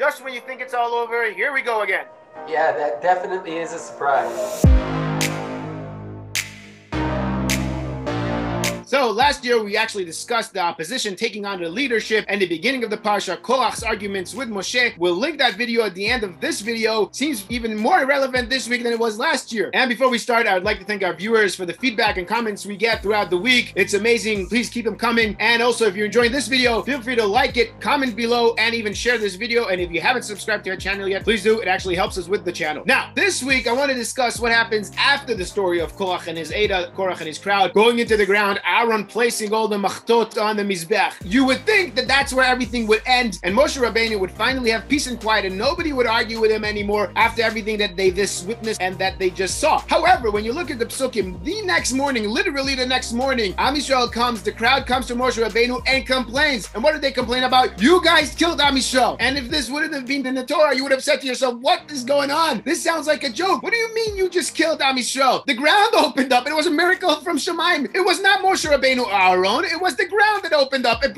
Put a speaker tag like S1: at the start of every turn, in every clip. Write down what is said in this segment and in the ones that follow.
S1: just when you think it's all over, here we go again.
S2: Yeah, that definitely is a surprise.
S1: So last year we actually discussed the opposition taking on the leadership and the beginning of the parsha, Korach's arguments with Moshe. We'll link that video at the end of this video. Seems even more relevant this week than it was last year. And before we start, I would like to thank our viewers for the feedback and comments we get throughout the week. It's amazing. Please keep them coming. And also, if you're enjoying this video, feel free to like it, comment below, and even share this video. And if you haven't subscribed to our channel yet, please do. It actually helps us with the channel. Now, this week I want to discuss what happens after the story of Korach and his Edah, Korach and his crowd going into the ground. Aaron placing all the machtot on the mizbeach. You would think that that's where everything would end, and Moshe Rabbeinu would finally have peace and quiet, and nobody would argue with him anymore after everything that they this witnessed and that they just saw. However, when you look at the psukim, the next morning, literally the next morning, Am Yisrael comes, the crowd comes to Moshe Rabbeinu and complains. And what did they complain about? You guys killed Am Yisrael. And if this wouldn't have been in the Torah, you would have said to yourself, "What is going on? This sounds like a joke. What do you mean you just killed Am Yisrael? The ground opened up. It was a miracle from Shamayim. It was not Moshe Rabbeinu our own. It was the ground that opened up. A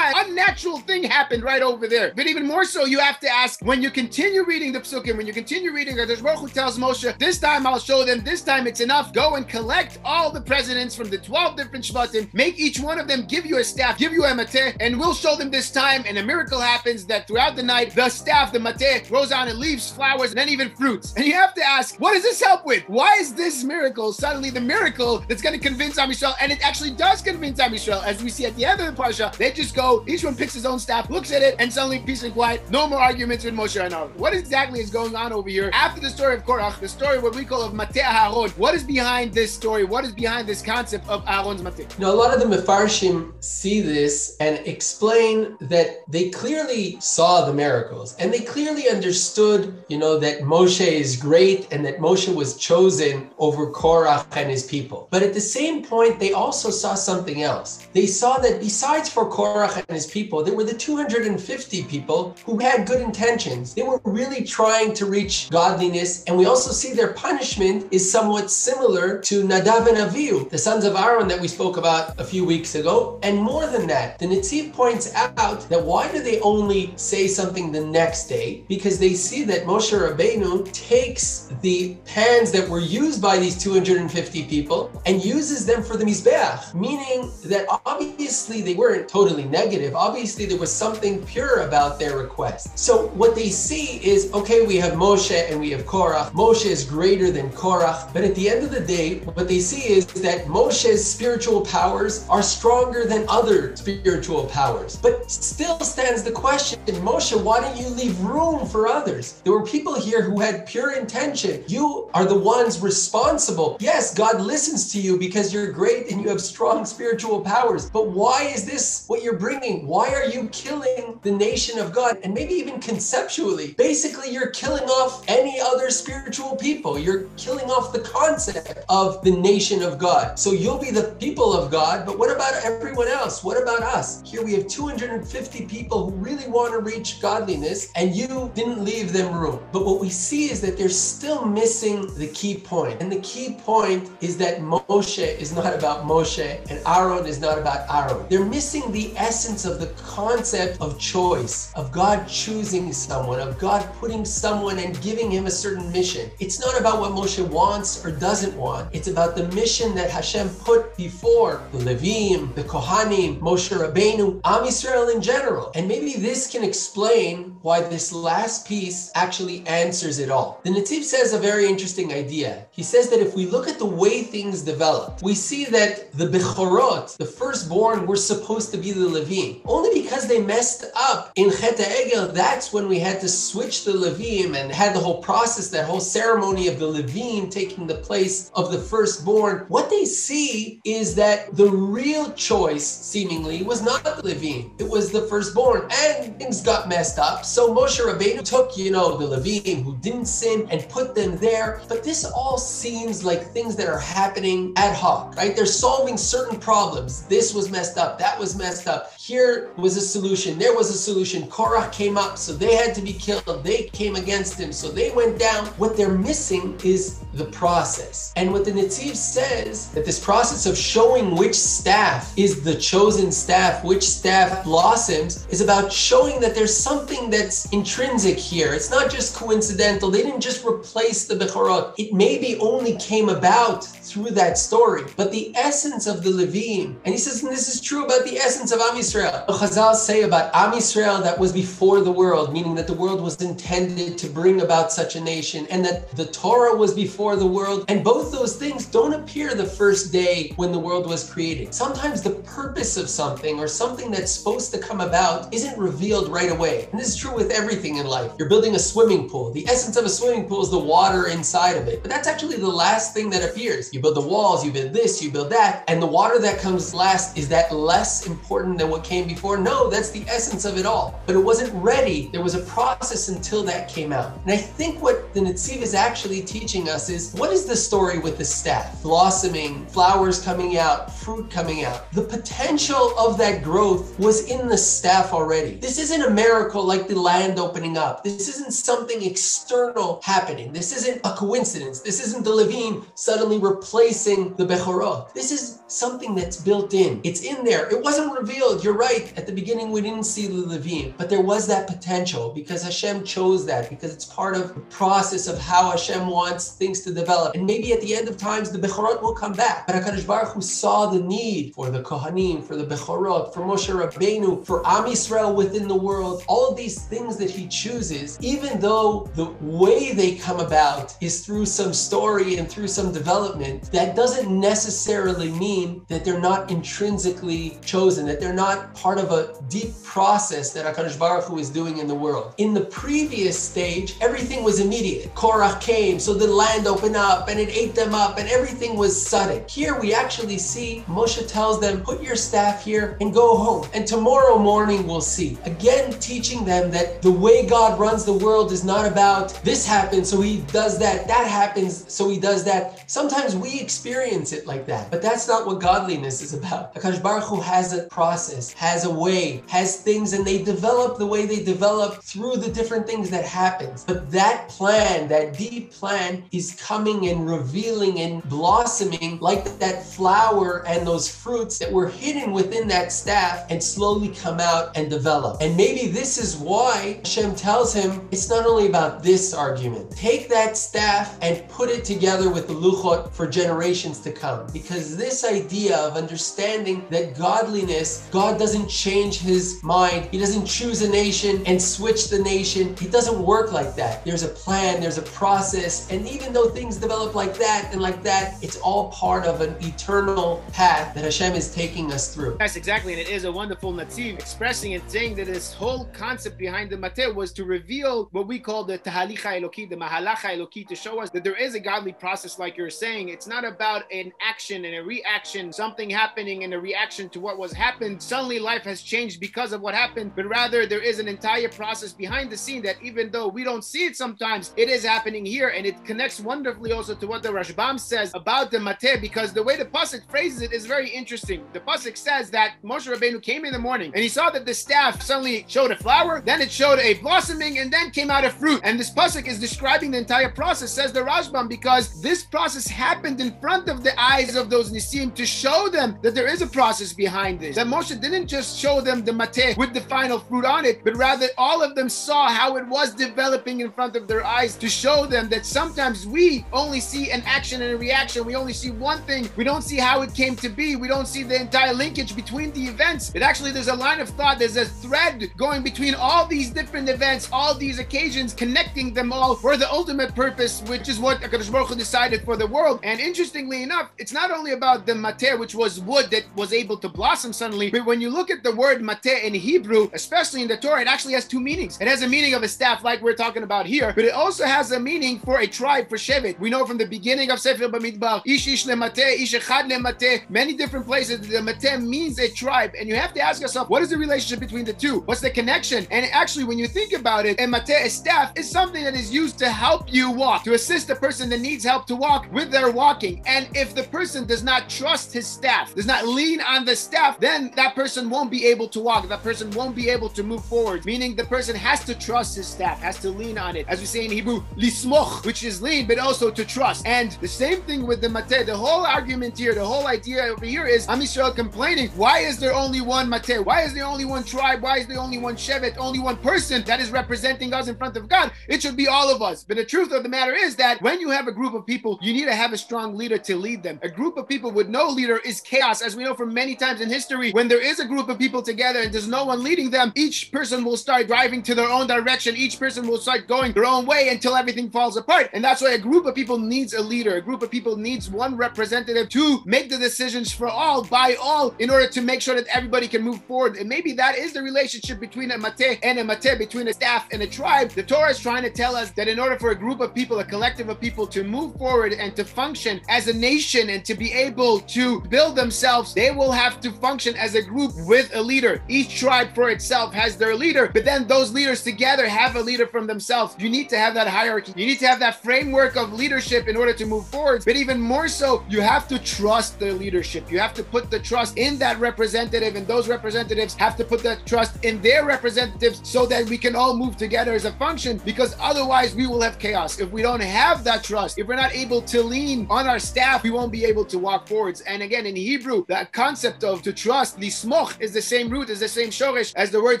S1: unnatural thing happened right over there. But even more so, you have to ask when you continue reading the psukim, when you continue reading, there's Baruch who tells Moshe, this time I'll show them, this time it's enough. Go and collect all the presidents from the 12 different Shvatim, make each one of them give you a staff, give you a mateh, and we'll show them this time. And a miracle happens that throughout the night, the staff, the mateh, grows on and leaves, flowers, and then even fruits. And you have to ask, what does this help with? Why is this miracle suddenly the miracle that's going to convince Am Yisrael? And it actually does convince Am Yisrael, as we see at the end of the parsha. They just go, each one picks his own staff, looks at it, and suddenly peace and quiet. No more arguments with Moshe and Aaron. What exactly is going on over here after the story of Korach, the story what we call of Mateh Aaron? What is behind this story? What is behind this concept of Aaron's Mateh?
S2: You know, a lot of the Mefarshim see this and explain that they clearly saw the miracles and they clearly understood, you know, that Moshe is great and that Moshe was chosen over Korach and his people. But at the same point, they also saw something else. They saw that besides for Korach and his people, there were the 250 people who had good intentions. They were really trying to reach godliness. And we also see their punishment is somewhat similar to Nadav and Avihu, the sons of Aaron that we spoke about a few weeks ago. And more than that, the Netziv points out that why do they only say something the next day? Because they see that Moshe Rabbeinu takes the pans that were used by these 250 people and uses them for the Mizbeach, meaning that obviously they weren't totally negative. Obviously, there was something pure about their request. So what they see is, okay, we have Moshe and we have Korach. Moshe is greater than Korach. But at the end of the day, what they see is that Moshe's spiritual powers are stronger than other spiritual powers. But still stands the question, Moshe, why don't you leave room for others? There were people here who had pure intention. You are the ones responsible. Yes, God listens to you because you're great and you have strong spiritual powers. But why is this what you're bringing? Why are you killing the nation of God? And maybe even conceptually, basically, you're killing off any other spiritual people. You're killing off the concept of the nation of God. So you'll be the people of God, but what about everyone else? What about us? Here we have 250 people who really want to reach godliness, and you didn't leave them room. But what we see is that they're still missing the key point. And the key point is that Moshe is not about Moshe and Aaron is not about Aaron. They're missing the essence of the concept of choice, of God choosing someone, of God putting someone and giving him a certain mission. It's not about what Moshe wants or doesn't want. It's about the mission that Hashem put before the Levim, the Kohanim, Moshe Rabbeinu, Am Yisrael in general. And maybe this can explain why this last piece actually answers it all. The Netziv says a very interesting idea. He says that if we look at the way things developed, we see that the Bechorot, the firstborn, were supposed to be the Levim. Only because they messed up in Chet Egel, that's when we had to switch the Levim and had the whole process, that whole ceremony of the Levim taking the place of the firstborn. What they see is that the real choice, seemingly, was not the Levim. It was the firstborn. And things got messed up. So Moshe Rabbeinu took, you know, the Levim who didn't sin and put them there. But this all seems like things that are happening ad hoc, right? They're solving certain problems. This was messed up, that was messed up. Here was a solution, there was a solution. Korach came up, so they had to be killed. They came against him, so they went down. What they're missing is the process. And what the Netziv says that this process of showing which staff is the chosen staff, which staff blossoms, is about showing that there's something that's intrinsic here. It's not just coincidental. They didn't just replace the Bechorot. It maybe only came about through that story. But the essence of the Levim, and he says, and this is true about the essence of Am Yisrael. The Chazal say about Am Yisrael that was before the world, meaning that the world was intended to bring about such a nation, and that the Torah was before the world. And both those things don't appear the first day when the world was created. Sometimes the purpose of something or something that's supposed to come about isn't revealed right away. And this is true with everything in life. You're building a swimming pool. The essence of a swimming pool is the water inside of it. But that's actually the last thing that appears. You build the walls, you build this, you build that, and the water that comes last, is that less important than what came before? No, that's the essence of it all. But it wasn't ready. There was a process until that came out. And I think what the Netziv is actually teaching us is what is the story with the staff? Blossoming, flowers coming out, fruit coming out. The potential of that growth was in the staff already. This isn't a miracle like the land opening up. This isn't something external happening. This isn't a coincidence. This isn't the Levim suddenly replacing the Bechorot. This is something that's built in. It's in there. It wasn't revealed. You're right. At the beginning, we didn't see the Levim, but there was that potential because Hashem chose that because it's part of the process of how Hashem wants things to develop. And maybe at the end of times, the Bechorot will come back. But HaKadosh Baruch Hu saw the need for the Kohanim, for the Bechorot, for Moshe Rabbeinu, for Am Yisrael within the world. All of these things that he chooses, even though the way they come about is through some story and through some development, that doesn't necessarily mean that they're not intrinsically chosen, that they're not part of a deep process that HaKadosh Baruch Hu is doing in the world. In the previous stage, everything was immediate. Korach came, so the land opened up and it ate them up and everything was sudden. Here we actually see Moshe tells them, put your staff here and go home. And tomorrow morning we'll see. Again, teaching them that the way God runs the world is not about this happens, so he does that, that happens, so he does that. Sometimes we experience it like that, but that's not what godliness is about. HaKadosh Baruch Hu has a process, has a way, has things, and they develop the way they develop through the different things that happens. But that plan, that deep plan, is coming and revealing and blossoming like that flower and those fruits that were hidden within that staff and slowly come out and develop. And maybe this is why Hashem tells him it's not only about this argument. Take that staff and put it together with the luchot for generations to come. Because this idea of understanding that godliness, God doesn't change his mind. He doesn't choose a nation and switch the nation. It doesn't work like that. There's a plan, there's a process. And even though things develop like that and like that, it's all part of an eternal path that Hashem is taking us through.
S1: Yes, exactly. And it is a wonderful Netziv expressing and saying that this whole concept behind the Mateh was to reveal what we call the Tahalicha Eloki, the Mahalacha Eloki, to show us that there is a godly process, like you're saying. It's not about an action and a reaction, something happening and a reaction to what was happened. Suddenly life has changed because of what happened, but rather there is an entire process behind the scene that even though we don't see it sometimes, it is happening here. And it connects wonderfully also to what the Rashbam says about the Mateh, because the way the Pasuk phrases it is very interesting. The Pasuk says that Moshe Rabbeinu came in the morning and he saw that the staff suddenly showed a flower, then it showed a blossoming, and then came out a fruit. And this Pasuk is describing the entire process, says the Rashbam, because this process happened in front of the eyes of those Nisim to show them that there is a process behind this. That Moshe didn't just show them the Mateh with the final fruit on it, but rather all of them saw how it was developing in front of their eyes to show them that sometimes we only see an action and a reaction. We only see one thing. We don't see how it came to be. We don't see the entire linkage between the events. But actually, there's a line of thought, there's a thread going between all these different events, all these occasions, connecting them all for the ultimate purpose, which is what HaKadosh Baruch Hu decided for the world. And interestingly enough, it's not only about the mateh, which was wood that was able to blossom suddenly, but when you look at the word mateh in Hebrew, especially in the Torah, it actually has two meanings. It has a meaning of a staff, like we're talking about here, but it also has a meaning for a tribe, for Shevet. We know from the beginning of Sefer Bamidbar, Ish Ish Lemateh, Ish Echad Lemateh, many different places, the mateh means a tribe. And you have to ask yourself, what is the relationship between the two? What's the connection? And actually, when you think about it, a mateh, a staff, is something that is used to help you walk, to assist the person that needs help to walk with their walking. And if the person does not trust trust his staff, does not lean on the staff, then that person won't be able to walk. That person won't be able to move forward. Meaning the person has to trust his staff, has to lean on it. As we say in Hebrew, lismoch, which is lean, but also to trust. And the same thing with the mateh. The whole argument here, the whole idea over here is Am Yisrael complaining. Why is there only one mateh? Why is there only one tribe? Why is there only one shevet? Only one person that is representing us in front of God? It should be all of us. But the truth of the matter is that when you have a group of people, you need to have a strong leader to lead them. A group of people with no leader is chaos, as we know from many times in history. When there is a group of people together and there's no one leading them, each person will start driving to their own direction. Each person will start going their own way until everything falls apart. And that's why a group of people needs a leader. A group of people needs one representative to make the decisions for all, by all, in order to make sure that everybody can move forward. And maybe that is the relationship between a mateh and a mateh, between a staff and a tribe. The Torah is trying to tell us that in order for a group of people, a collective of people to move forward and to function as a nation and to be able to build themselves, they will have to function as a group with a leader. Each tribe for itself has their leader, but then those leaders together have a leader from themselves. You need to have that hierarchy. You need to have that framework of leadership in order to move forward. But even more so, you have to trust their leadership. You have to put the trust in that representative, and those representatives have to put that trust in their representatives so that we can all move together as a function. Because otherwise, we will have chaos. If we don't have that trust, if we're not able to lean on our staff, we won't be able to walk And again, in Hebrew, that concept of to trust, lismoch, is the same root, is the same shoresh as the word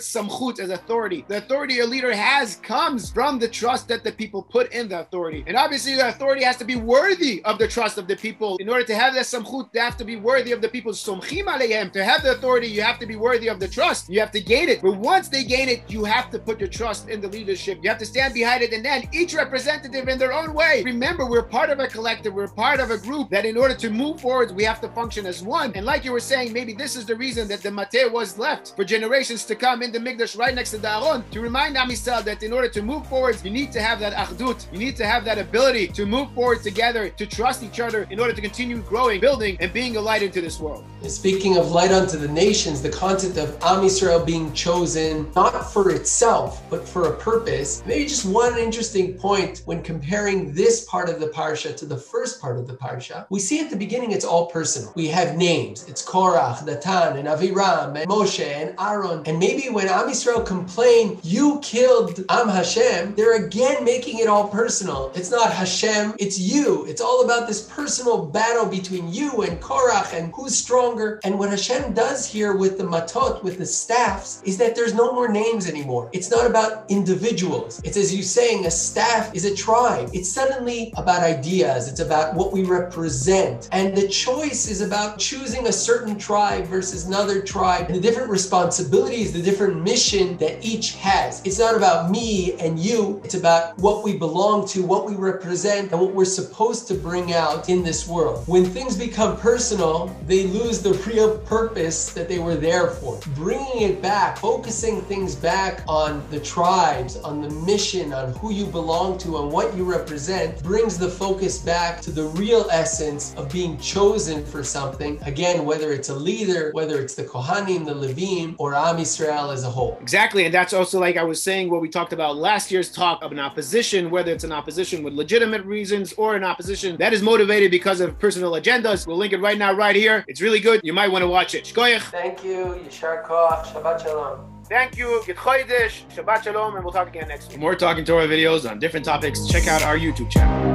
S1: samchut, as authority. The authority a leader has comes from the trust that the people put in the authority. And obviously, the authority has to be worthy of the trust of the people. In order to have that samchut, they have to be worthy of the people. Somchim aleihem. To have the authority, you have to be worthy of the trust. You have to gain it. But once they gain it, you have to put your trust in the leadership. You have to stand behind it, and then each representative in their own way. Remember, we're part of a collective. We're part of a group that, in order to move forward, we have to function as one. And like you were saying, maybe this is the reason that the Mateh was left for generations to come in the Mikdash right next to the to remind Am Yisrael that in order to move forward, you need to have that achdut. You need to have that ability to move forward together, to trust each other in order to continue growing, building, and being a light into this world.
S2: Speaking of light unto the nations, the concept of Am Yisrael being chosen not for itself, but for a purpose. Maybe just one interesting point when comparing this part of the parsha to the first part of the parsha. We see at the beginning it's all personal. We have names. It's Korach, Datan, and Aviram, and Moshe, and Aaron. And maybe when Am Yisrael complain, you killed Am Hashem, they're again making it all personal. It's not Hashem, it's you. It's all about this personal battle between you and Korach and who's stronger. And what Hashem does here with the matot, with the staffs, is that there's no more names anymore. It's not about individuals. It's as you saying, a staff is a tribe. It's suddenly about ideas. It's about what we represent. And the choice is about choosing a certain tribe versus another tribe and the different responsibilities, the different mission that each has. It's not about me and you. It's about what we belong to, what we represent, and what we're supposed to bring out in this world. When things become personal, they lose the real purpose that they were there for. Bringing it back, focusing things back on the tribes, on the mission, on who you belong to, and what you represent, brings the focus back to the real essence of being chosen for something. Again, whether it's a leader, whether it's the Kohanim, the Levim, or Am Yisrael as a whole.
S1: Exactly. And that's also like I was saying what we talked about last year's talk of an opposition, whether it's an opposition with legitimate reasons or an opposition that is motivated because of personal agendas. We'll link it right now, right here. It's really good. You might want to watch it. Shkoyach.
S2: Thank you. Yishar Koach. Shabbat Shalom.
S1: Thank you. Chodesh. Shabbat Shalom. And we'll talk again next week. For more Talking Torah videos on different topics, check out our YouTube channel.